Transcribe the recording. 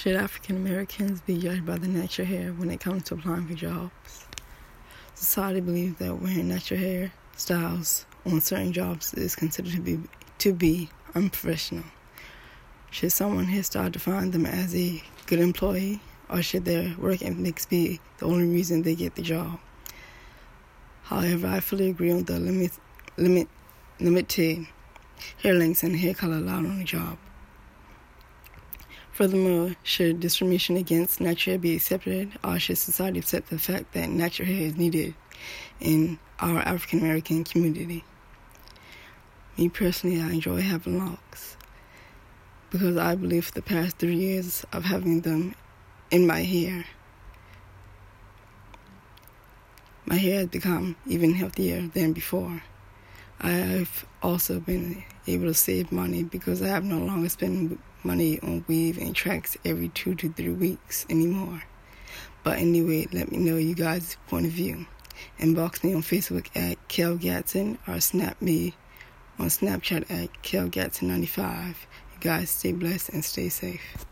Should African Americans be judged by the natural hair when it comes to applying for jobs? Society believes that wearing natural hair styles on certain jobs is considered to be to be unprofessional. Should someone hairstyle define them as a good employee, or should their work ethics be the only reason they get the job? However, I fully agree on the limit, limit, limited hair lengths and hair color allowed on the job. Furthermore, should discrimination against natural hair be accepted, or should society accept the fact that natural hair is needed in our African American community? Me personally, I enjoy having locks because I believe the past three years of having them in my hair, my hair has become even healthier than before. I've also been able to save money because I have no longer spend money on weave and tracks every two to three weeks anymore. But anyway, let me know you guys' point of view. Inbox me on Facebook at Kel Gatson or snap me on Snapchat at Kel Gatson95. You guys stay blessed and stay safe.